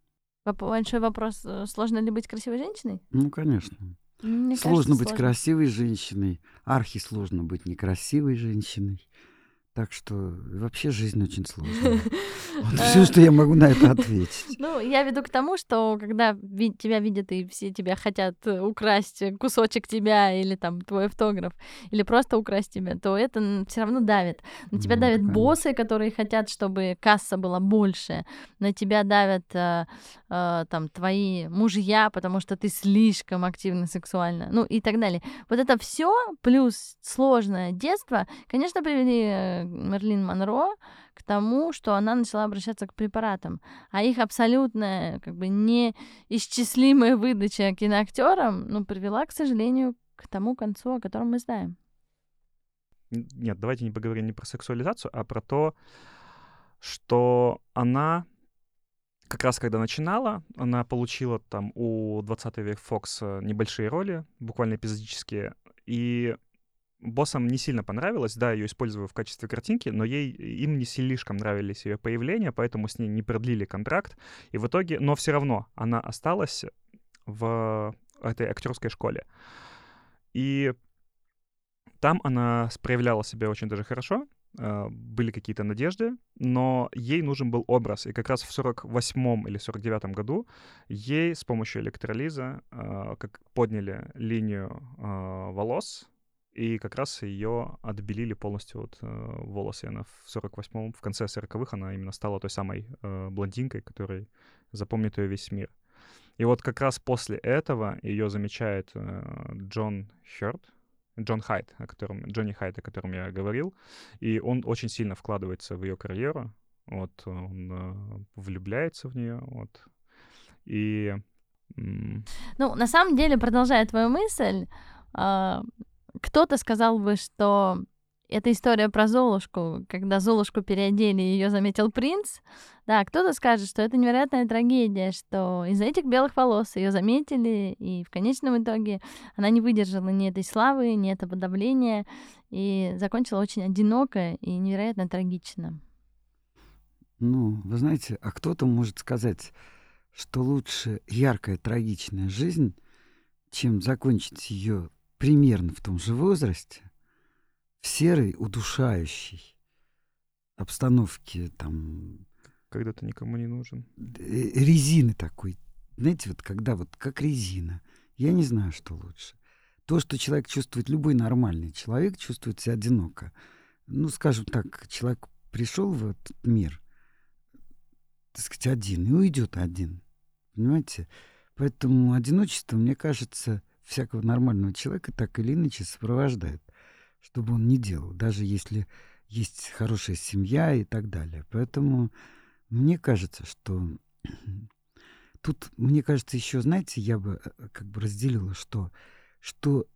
A: Большой вопрос, э, сложно ли быть красивой женщиной?
B: Ну, конечно. Мне сложно кажется, быть сложно. красивой женщиной, архи сложно быть некрасивой женщиной. Так что вообще жизнь очень сложная. Вот все, что я могу на это ответить.
A: Ну, я веду к тому, что когда тебя видят и все тебя хотят украсть кусочек тебя или там твой автограф, или просто украсть тебя, то это все равно давит. На тебя ну, давят боссы, которые хотят, чтобы касса была больше. На тебя давят э, э, там твои мужья, потому что ты слишком активно сексуально, ну и так далее. Вот это все плюс сложное детство, конечно, привели э, Мерлин Монро к тому, что она начала обращаться к препаратам. А их абсолютная, как бы, неисчислимая выдача киноактерам, ну, привела, к сожалению, к тому концу, о котором мы знаем.
C: Нет, давайте не поговорим не про сексуализацию, а про то, что она как раз когда начинала, она получила там у 20 век э, небольшие роли, буквально эпизодические, и боссам не сильно понравилось, да, ее использую в качестве картинки, но ей им не слишком нравились ее появления, поэтому с ней не продлили контракт. И в итоге, но все равно она осталась в этой актерской школе. И там она проявляла себя очень даже хорошо, а, были какие-то надежды, но ей нужен был образ. И как раз в 48 или 49 году ей с помощью электролиза а, как подняли линию а, волос, и как раз ее отбелили полностью вот, э, волосы. Она в 48-м, в конце 40-х, она именно стала той самой э, блондинкой, которой запомнит ее весь мир. И вот как раз после этого ее замечает э, Джон Хёрд, Джон Хайт, о котором, Джонни Хайт, о котором я говорил, и он очень сильно вкладывается в ее карьеру, вот, он э, влюбляется в нее, вот, и...
A: Ну, на самом деле, продолжая твою мысль, а, кто-то сказал бы, что это история про Золушку, когда Золушку переодели, ее заметил принц. Да, кто-то скажет, что это невероятная трагедия, что из-за этих белых волос ее заметили, и в конечном итоге она не выдержала ни этой славы, ни этого давления, и закончила очень одиноко и невероятно трагично.
B: Ну, вы знаете, а кто-то может сказать, что лучше яркая трагичная жизнь, чем закончить ее примерно в том же возрасте, в серой, удушающей обстановке, там...
C: Когда ты никому не нужен.
B: Э, резины такой. Знаете, вот когда вот как резина. Я не знаю, что лучше. То, что человек чувствует, любой нормальный человек чувствует себя одиноко. Ну, скажем так, человек пришел в этот мир, так сказать, один, и уйдет один. Понимаете? Поэтому одиночество, мне кажется, всякого нормального человека так или иначе сопровождает, чтобы он не делал, даже если есть хорошая семья и так далее. Поэтому мне кажется, что тут, мне кажется, еще, знаете, я бы э, как бы разделила, что, что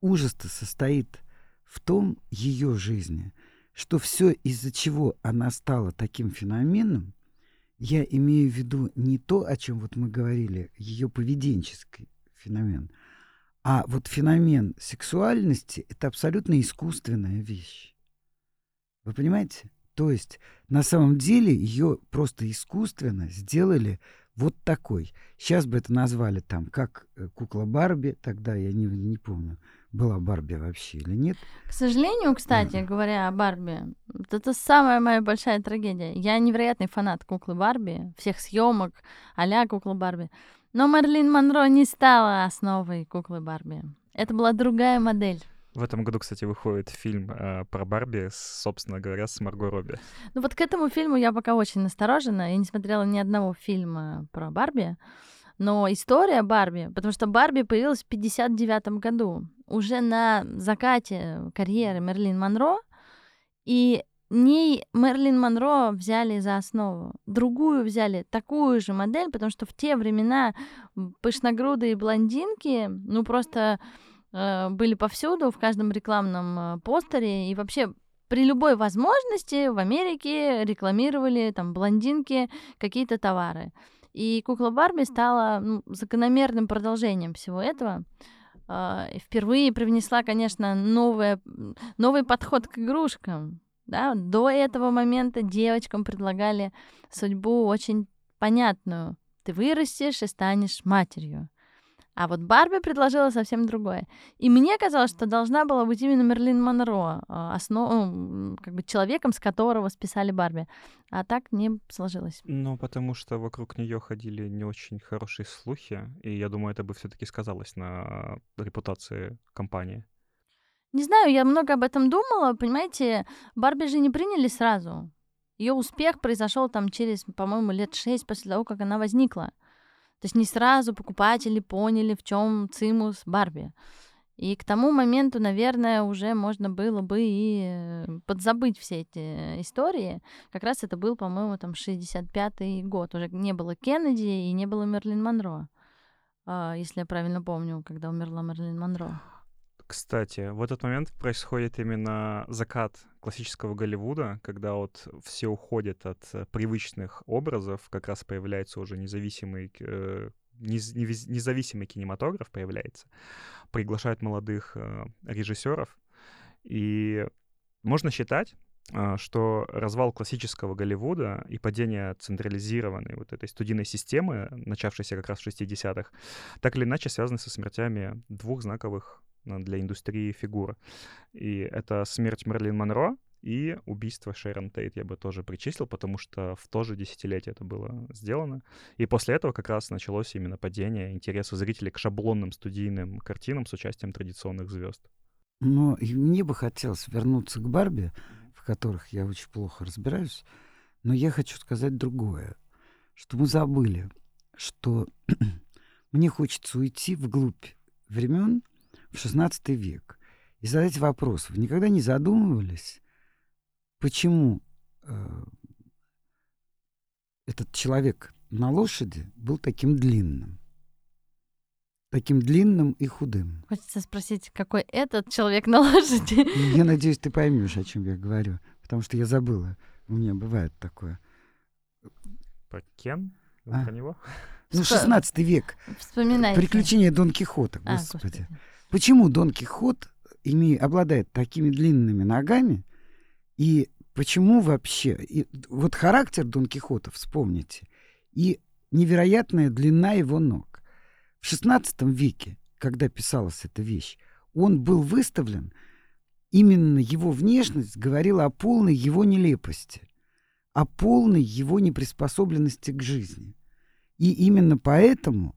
B: ужас-то состоит в том ее жизни, что все, из-за чего она стала таким феноменом, я имею в виду не то, о чем вот мы говорили, ее поведенческий феномен, а вот феномен сексуальности — это абсолютно искусственная вещь. Вы понимаете? То есть на самом деле ее просто искусственно сделали вот такой. Сейчас бы это назвали там как э, кукла Барби, тогда я не, не помню, была Барби вообще или нет.
A: К сожалению, кстати, mm. говоря о Барби, это самая моя большая трагедия. Я невероятный фанат куклы Барби, всех съемок а кукла Барби. Но Мерлин Монро не стала основой куклы Барби. Это была другая модель.
C: В этом году, кстати, выходит фильм э, про Барби, собственно говоря, с Марго Робби.
A: Ну вот к этому фильму я пока очень насторожена. Я не смотрела ни одного фильма про Барби. Но история Барби, потому что Барби появилась в 59 году, уже на закате карьеры Мерлин Монро, и не Мерлин Монро взяли за основу, другую взяли, такую же модель, потому что в те времена пышногрудые блондинки, ну просто э, были повсюду, в каждом рекламном э, постере, и вообще при любой возможности в Америке рекламировали там блондинки какие-то товары. И кукла Барби стала ну, закономерным продолжением всего этого. Uh, впервые привнесла, конечно, новое, новый подход к игрушкам. Да? До этого момента девочкам предлагали судьбу очень понятную. Ты вырастешь и станешь матерью. А вот Барби предложила совсем другое. И мне казалось, что должна была быть именно Мерлин Монро, а, основ... Ну, как бы человеком, с которого списали Барби. А так не сложилось.
C: Ну, потому что вокруг нее ходили не очень хорошие слухи, и я думаю, это бы все-таки сказалось на репутации компании.
A: Не знаю, я много об этом думала. Понимаете, Барби же не приняли сразу. Ее успех произошел там через, по-моему, лет шесть после того, как она возникла. То есть не сразу покупатели поняли, в чем цимус Барби. И к тому моменту, наверное, уже можно было бы и э, подзабыть все эти истории. Как раз это был, по-моему, там 65-й год. Уже не было Кеннеди и не было Мерлин Монро. А, если я правильно помню, когда умерла Мерлин Монро.
C: Кстати, в этот момент происходит именно закат классического Голливуда, когда вот все уходят от э, привычных образов, как раз появляется уже независимый э, независимый кинематограф появляется, приглашают молодых э, режиссеров, и можно считать, что развал классического Голливуда и падение централизированной вот этой студийной системы, начавшейся как раз в 60-х, так или иначе связаны со смертями двух знаковых для индустрии фигур. И это смерть Мерлин Монро и убийство Шерон Тейт я бы тоже причислил, потому что в то же десятилетие это было сделано. И после этого как раз началось именно падение интереса зрителей к шаблонным студийным картинам с участием традиционных звезд.
B: Но мне бы хотелось вернуться к Барби, в которых я очень плохо разбираюсь, но я хочу сказать другое, что мы забыли, что мне хочется уйти вглубь времен, XVI век и задать вопрос. Вы никогда не задумывались, почему э, этот человек на лошади был таким длинным? таким длинным и худым.
A: Хочется спросить, какой этот человек на лошади?
B: Я надеюсь, ты поймешь, о чем я говорю, потому что я забыла. У меня бывает такое.
C: Про Кен?
B: А.
C: Про него?
B: Ну,
A: Что?
B: 16 век.
A: Вспоминайте.
B: Приключения Дон Кихота,
A: А,
B: господи. Почему Дон Кихот име- обладает такими длинными ногами? И почему вообще... И вот характер Дон Кихота, вспомните, и невероятная длина его ног. В XVI веке, когда писалась эта вещь, он был выставлен, именно его внешность говорила о полной его нелепости, о полной его неприспособленности к жизни. И именно поэтому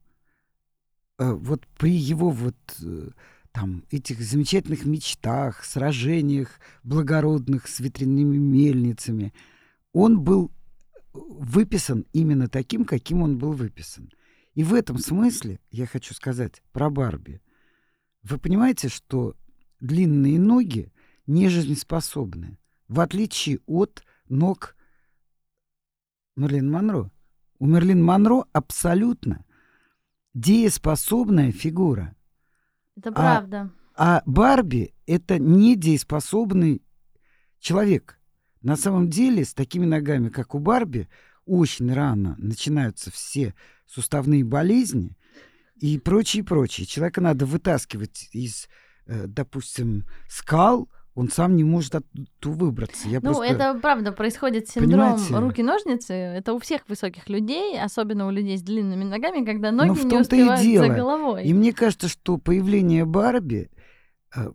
B: вот при его вот э, там этих замечательных мечтах, сражениях благородных с ветряными мельницами, он был выписан именно таким, каким он был выписан. И в этом смысле я хочу сказать про Барби. Вы понимаете, что длинные ноги не жизнеспособны, в отличие от ног Мерлин Монро. У Мерлин Монро абсолютно дееспособная фигура.
A: Это
B: А-
A: правда.
B: А Барби — это недееспособный человек. На самом деле, с такими ногами, как у Барби, очень рано начинаются все суставные болезни и прочее, прочее. Человека надо вытаскивать из, э, допустим, скал, он сам не может оттуда выбраться. Я
A: Ну,
B: просто...
A: это правда происходит синдром
B: Понимаете?
A: руки-ножницы. Это у всех высоких людей, особенно у людей с длинными ногами, когда ноги
B: Ну, в
A: не
B: том-то и
A: успевают
B: дело.
A: за головой.
B: И мне кажется, что появление Барби э,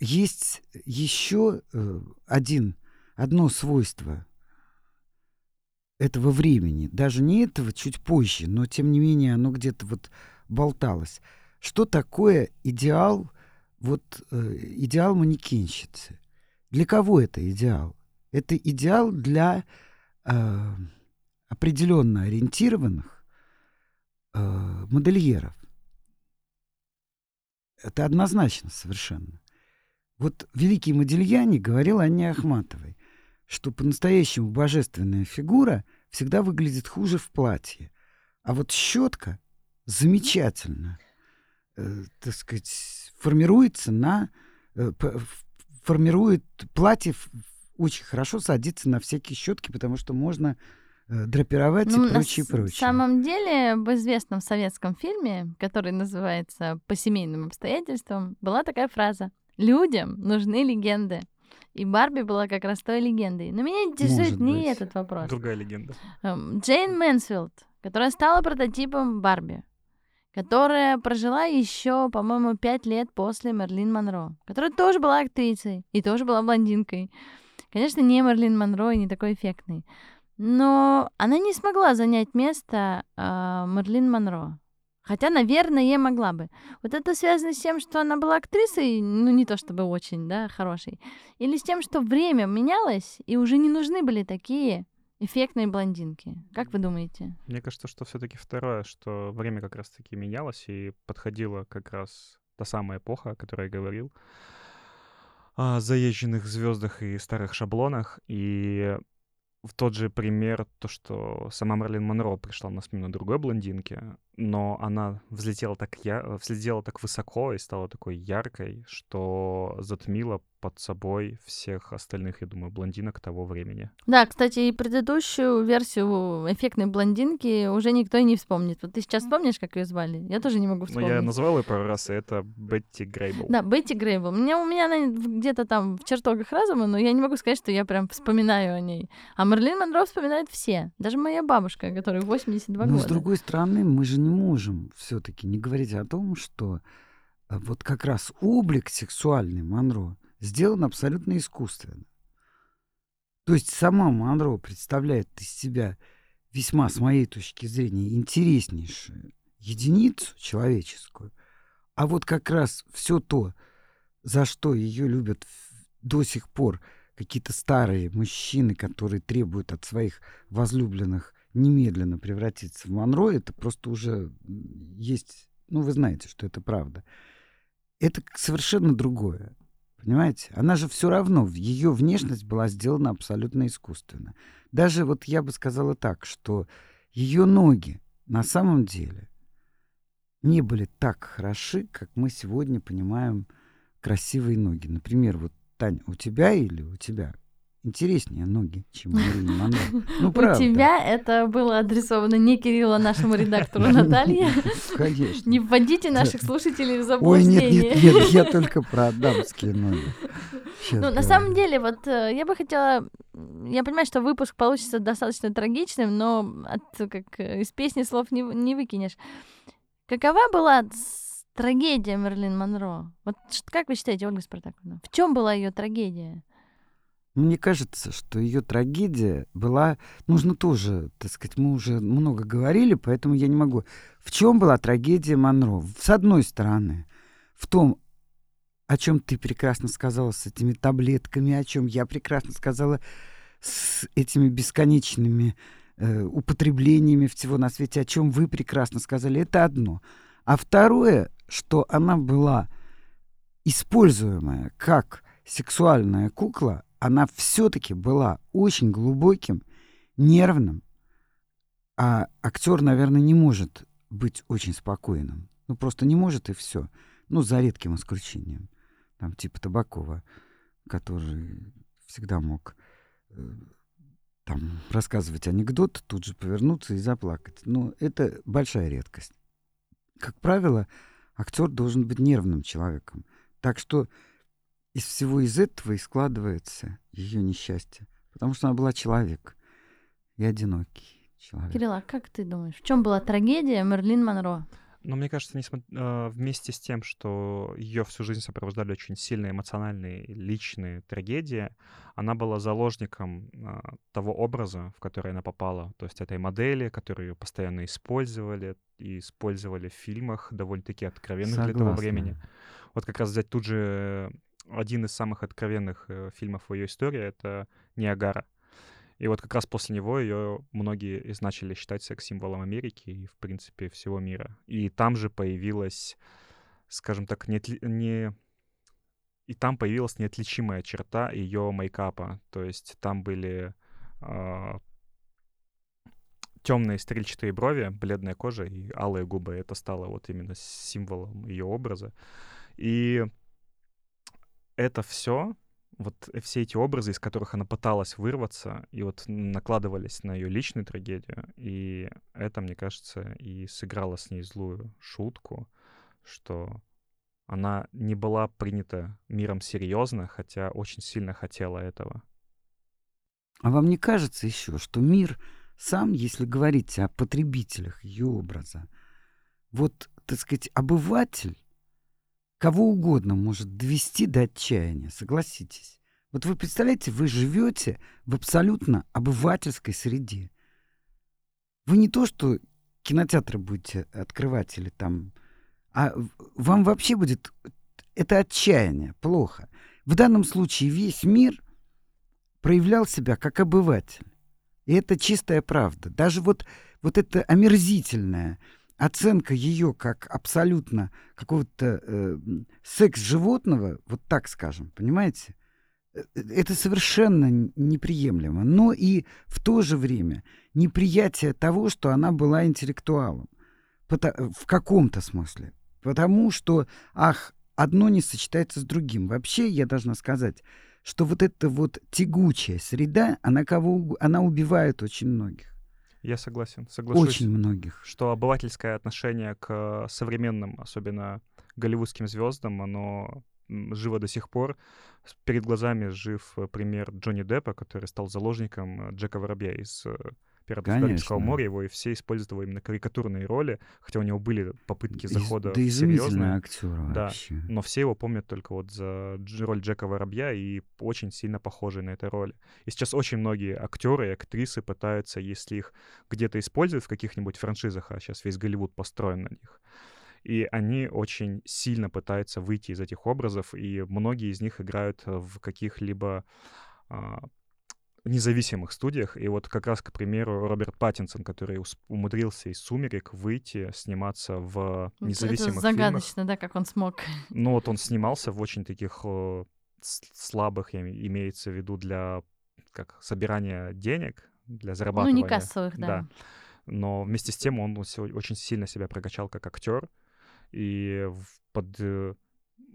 B: есть еще э, один, одно свойство этого времени. Даже не этого, чуть позже, но тем не менее оно где-то вот болталось. Что такое идеал, вот э, идеал манекенщицы? Для кого это идеал? Это идеал для э, определенно ориентированных э, модельеров. Это однозначно совершенно. Вот великий Модельяне говорил Анне Ахматовой, что по-настоящему божественная фигура всегда выглядит хуже в платье. А вот щетка замечательно, так сказать, формируется на... э, формирует платье, очень хорошо садится на всякие щетки, потому что можно э, драпировать
A: Ну,
B: и
A: на
B: прочее,
A: с-
B: прочее.
A: самом деле, в известном советском фильме, который называется «По семейным обстоятельствам», была такая фраза «Людям нужны легенды». И Барби была как раз той легендой. Но меня интересует
B: Может
A: не
B: быть.
A: этот вопрос.
C: Другая легенда.
A: Эм, Джейн Мэнсфилд, которая стала прототипом Барби, которая прожила еще, по-моему, пять лет после Мэрилин Монро, которая тоже была актрисой и тоже была блондинкой. Конечно, не Мэрилин Монро и не такой эффектный. Но она не смогла занять место а, Мэрилин Монро. Хотя, наверное, могла бы. Вот это связано с тем, что она была актрисой, ну, не то чтобы очень, да, хорошей, или с тем, что время менялось, и уже не нужны были такие эффектные блондинки. Как вы думаете?
C: Мне кажется, что все-таки второе, что время как раз-таки менялось и подходила как раз та самая эпоха, о которой я говорил, о заезженных звездах и старых шаблонах. И в тот же пример, то, что сама Марлин Монро пришла на смену другой блондинки, но она взлетела так, я... взлетела так высоко и стала такой яркой, что затмила под собой всех остальных, я думаю, блондинок того времени.
A: Да, кстати, и предыдущую версию эффектной блондинки уже никто и не вспомнит. Вот ты сейчас вспомнишь, как ее звали? Я тоже не могу
C: Но
A: вспомнить.
C: Ну, я назвал ее пару раз, и это Бетти Грейбл.
A: Да, Бетти Грейбл. У меня, у меня она где-то там в чертогах разума, но я не могу сказать, что я прям вспоминаю о ней. А Мерлин Монро вспоминают все. Даже моя бабушка, которой 82
B: Но
A: года.
B: с другой стороны, мы же не можем все-таки не говорить о том, что э, вот как раз облик сексуальный Монро сделан абсолютно искусственно. То есть сама Монро представляет из себя весьма, с моей точки зрения, интереснейшую единицу человеческую. А вот как раз все то, за что ее любят до сих пор какие-то старые мужчины, которые требуют от своих возлюбленных немедленно превратиться в Монро, это просто уже есть, ну вы знаете, что это правда. Это совершенно другое. Понимаете? Она же все равно, ее внешность была сделана абсолютно искусственно. Даже вот я бы сказала так, что ее ноги на самом деле не были так хороши, как мы сегодня понимаем красивые ноги. Например, вот, Таня, у тебя или у тебя интереснее ноги, чем у Марины Монро. Ну, правда.
A: У тебя это было адресовано не Кириллу, а нашему редактору Наталье.
B: Конечно.
A: Не вводите наших слушателей в
B: Ой, нет,
A: заблуждение.
B: нет, нет, я только про адамские ноги.
A: Ну, на самом деле, вот э, я бы хотела... Я понимаю, что выпуск получится достаточно трагичным, но от, как э, из песни слов не, не выкинешь. Какова была трагедия Мерлин Монро? Вот как вы считаете, Ольга Спартаковна? В чем была ее трагедия?
B: Мне кажется, что ее трагедия была, нужно тоже, так сказать, мы уже много говорили, поэтому я не могу. В чем была трагедия Монро? С одной стороны, в том, о чем ты прекрасно сказала с этими таблетками, о чем я прекрасно сказала с этими бесконечными э, употреблениями всего на свете, о чем вы прекрасно сказали, это одно. А второе, что она была используемая как сексуальная кукла, она все-таки была очень глубоким, нервным, а актер, наверное, не может быть очень спокойным. Ну, просто не может и все. Ну, за редким исключением. Там, типа Табакова, который всегда мог э, там рассказывать анекдот, тут же повернуться и заплакать. Но это большая редкость. Как правило, актер должен быть нервным человеком. Так что из всего из этого и складывается ее несчастье. Потому что она была человек. И одинокий человек.
A: Кирилл, а как ты думаешь, в чем была трагедия Мерлин Монро?
C: Но мне кажется, несмо- э, вместе с тем, что ее всю жизнь сопровождали очень сильные эмоциональные, личные трагедии, она была заложником э, того образа, в который она попала, то есть этой модели, которую ее постоянно использовали, и использовали в фильмах довольно-таки откровенных для того времени. Вот как раз взять тут же один из самых откровенных э, фильмов в ее истории — это «Ниагара». И вот как раз после него ее многие из начали считать секс-символом Америки и, в принципе, всего мира. И там же появилась, скажем так, неотли- не... И там появилась неотличимая черта ее мейкапа. То есть там были темные стрельчатые брови, бледная кожа и алые губы. Это стало вот именно символом ее образа. И это все, вот все эти образы, из которых она пыталась вырваться, и вот накладывались на ее личную трагедию, и это, мне кажется, и сыграло с ней злую шутку, что она не была принята миром серьезно, хотя очень сильно хотела этого.
B: А вам не кажется еще, что мир сам, если говорить о потребителях ее образа, вот, так сказать, обыватель кого угодно может довести до отчаяния, согласитесь. Вот вы представляете, вы живете в абсолютно обывательской среде. Вы не то, что кинотеатры будете открывать или там, а вам вообще будет это отчаяние, плохо. В данном случае весь мир проявлял себя как обыватель. И это чистая правда. Даже вот, вот эта омерзительная оценка ее как абсолютно какого-то э, секс-животного, вот так скажем, понимаете? Э, Это совершенно неприемлемо. Но и в то же время неприятие того, что она была интеллектуалом. Пото- в каком-то смысле. Потому что, ах, одно не сочетается с другим. Вообще, я должна сказать, что вот эта вот тягучая среда, она, кого, она убивает очень многих.
C: Я согласен, соглашусь.
B: Очень многих.
C: что обывательское отношение к современным, особенно голливудским звездам, оно живо до сих пор. Перед глазами жив э, пример Джонни Деппа, который стал заложником э, Джека Воробья из э, «Пиратов Карибского моря». Его и все используют его именно карикатурные роли, хотя у него были попытки
B: Из-
C: захода
B: да
C: в
B: изумительный
C: серьезные.
B: актер
C: Да.
B: вообще.
C: Но все его помнят только вот за роль Джека Воробья и очень сильно похожий на этой роли. И сейчас очень многие актеры и актрисы пытаются, если их где-то используют в каких-нибудь франшизах, а сейчас весь Голливуд построен на них, и они очень сильно пытаются выйти из этих образов, и многие из них играют в каких-либо а, независимых студиях. И вот как раз, к примеру, Роберт Паттинсон, который умудрился из «Сумерек» выйти, сниматься в
A: Это
C: независимых фильмах.
A: загадочно, да, как он смог.
C: Ну вот он снимался в очень таких э, слабых, имеется в виду для как собирания денег, для
A: Ну,
C: зарабатывания.
A: не кассовых, да.
C: Но вместе с тем он очень сильно себя прокачал как актер. И под э,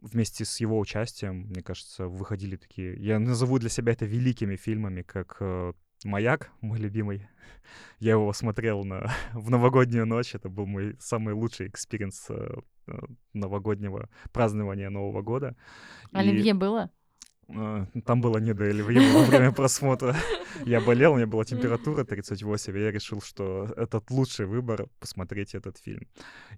C: вместе с его участием, мне кажется, выходили такие... Я назову для себя это великими фильмами, как э, «Маяк», мой любимый. Я его смотрел на, в новогоднюю ночь. Это был мой самый лучший experience э, э новогоднего празднования Нового года.
A: Оливье И... было?
C: А, там было не до Оливье во время просмотра. Я болел, у меня была температура 38, и я решил, что этот лучший выбор — посмотреть этот фильм.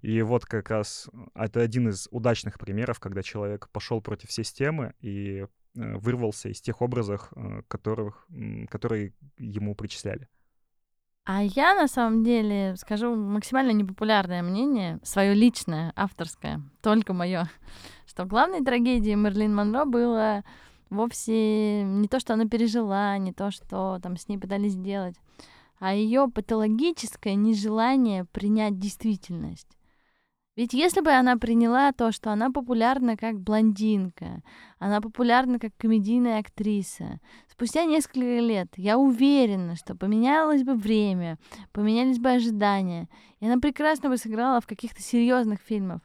C: И вот как раз это один из удачных примеров, когда человек пошел против системы и э, вырвался из тех образов, э, которых, которые ему причисляли.
A: А я на самом деле скажу максимально непопулярное мнение, свое личное, авторское, только мое, что главной трагедией Мерлин Монро было вовсе не то, что она пережила, не то, что там с ней пытались сделать, а ее патологическое нежелание принять действительность. Ведь если бы она приняла то, что она популярна как блондинка, она популярна как комедийная актриса, спустя несколько лет я уверена, что поменялось бы время, поменялись бы ожидания, и она прекрасно бы сыграла в каких-то серьезных фильмах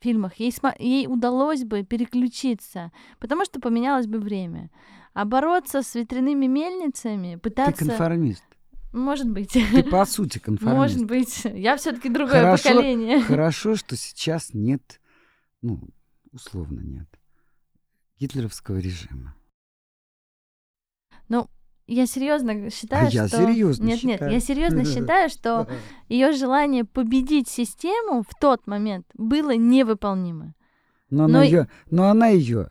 A: фильмах, ей, ей удалось бы переключиться, потому что поменялось бы время. А бороться с ветряными мельницами, пытаться...
B: Ты конформист.
A: Может быть.
B: Ты по сути конформист.
A: Может быть. Я все-таки другое хорошо, поколение.
B: Хорошо, что сейчас нет, ну, условно нет, гитлеровского режима.
A: Ну, я серьезно считаю,
B: а
A: что...
B: Я серьезно
A: нет,
B: считаю.
A: нет, я серьезно считаю, что ее желание победить систему в тот момент было невыполнимо.
B: Но, но... Она ее, но она ее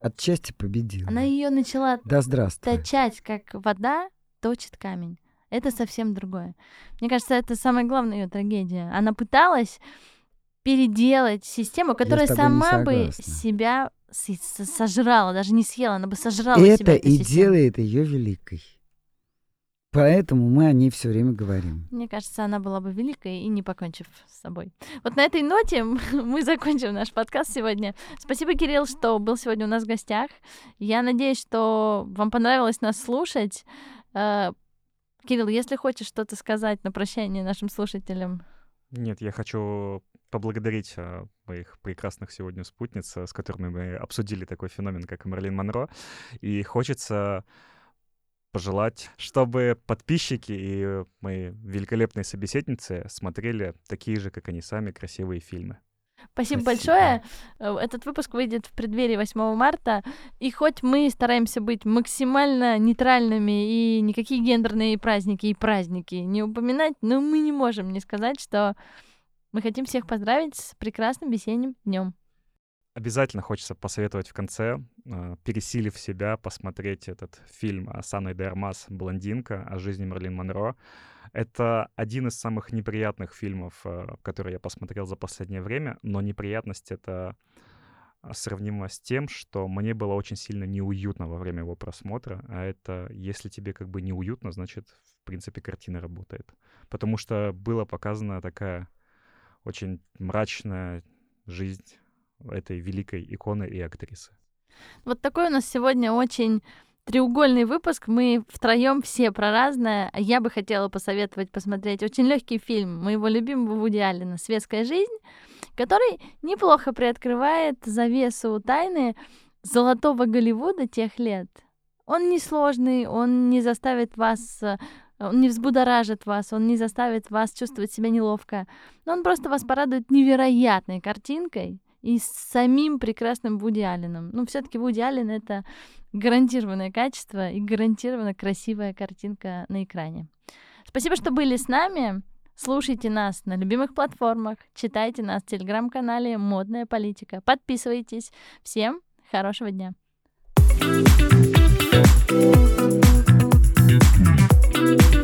B: отчасти победила.
A: Она ее начала
B: да, здравствуй.
A: точать, как вода точит камень. Это совсем другое. Мне кажется, это самая главная ее трагедия. Она пыталась переделать систему, которая сама бы себя сожрала, даже не съела, она бы сожрала
B: это
A: себя.
B: Это и делает ее великой. Поэтому мы о ней все время говорим.
A: Мне кажется, она была бы великой и не покончив с собой. Вот на этой ноте мы закончим наш подкаст сегодня. Спасибо, Кирилл, что был сегодня у нас в гостях. Я надеюсь, что вам понравилось нас слушать. Э, Кирилл, если хочешь что-то сказать на прощание нашим слушателям.
C: Нет, я хочу поблагодарить а, моих прекрасных сегодня спутниц, а, с которыми мы обсудили такой феномен, как Мерлин Монро. И хочется пожелать, чтобы подписчики и мои великолепные собеседницы смотрели такие же, как они сами, красивые фильмы.
A: Спасибо, Спасибо большое. Э, этот выпуск выйдет в преддверии 8 марта. И хоть мы стараемся быть максимально нейтральными и никакие гендерные праздники и праздники не упоминать, но мы не можем не сказать, что мы хотим всех поздравить с прекрасным весенним днем.
C: Обязательно хочется посоветовать в конце, э, пересилив себя, посмотреть этот фильм с Анной Дермас «Блондинка» о жизни Мерлин Монро. Это один из самых неприятных фильмов, э, которые я посмотрел за последнее время, но неприятность — это сравнимо с тем, что мне было очень сильно неуютно во время его просмотра, а это, если тебе как бы неуютно, значит, в принципе, картина работает. Потому что была показана такая очень мрачная жизнь этой великой иконы и актрисы.
A: Вот такой у нас сегодня очень треугольный выпуск. Мы втроем все про разное. Я бы хотела посоветовать посмотреть очень легкий фильм моего любимого Вуди Аллена «Светская жизнь», который неплохо приоткрывает завесу тайны золотого Голливуда тех лет. Он несложный, он не заставит вас он не взбудоражит вас, он не заставит вас чувствовать себя неловко, но он просто вас порадует невероятной картинкой и с самим прекрасным Вуди Алленом. Ну, все таки Вуди Аллен — это гарантированное качество и гарантированно красивая картинка на экране. Спасибо, что были с нами. Слушайте нас на любимых платформах, читайте нас в телеграм-канале «Модная политика». Подписывайтесь. Всем хорошего дня. Thank you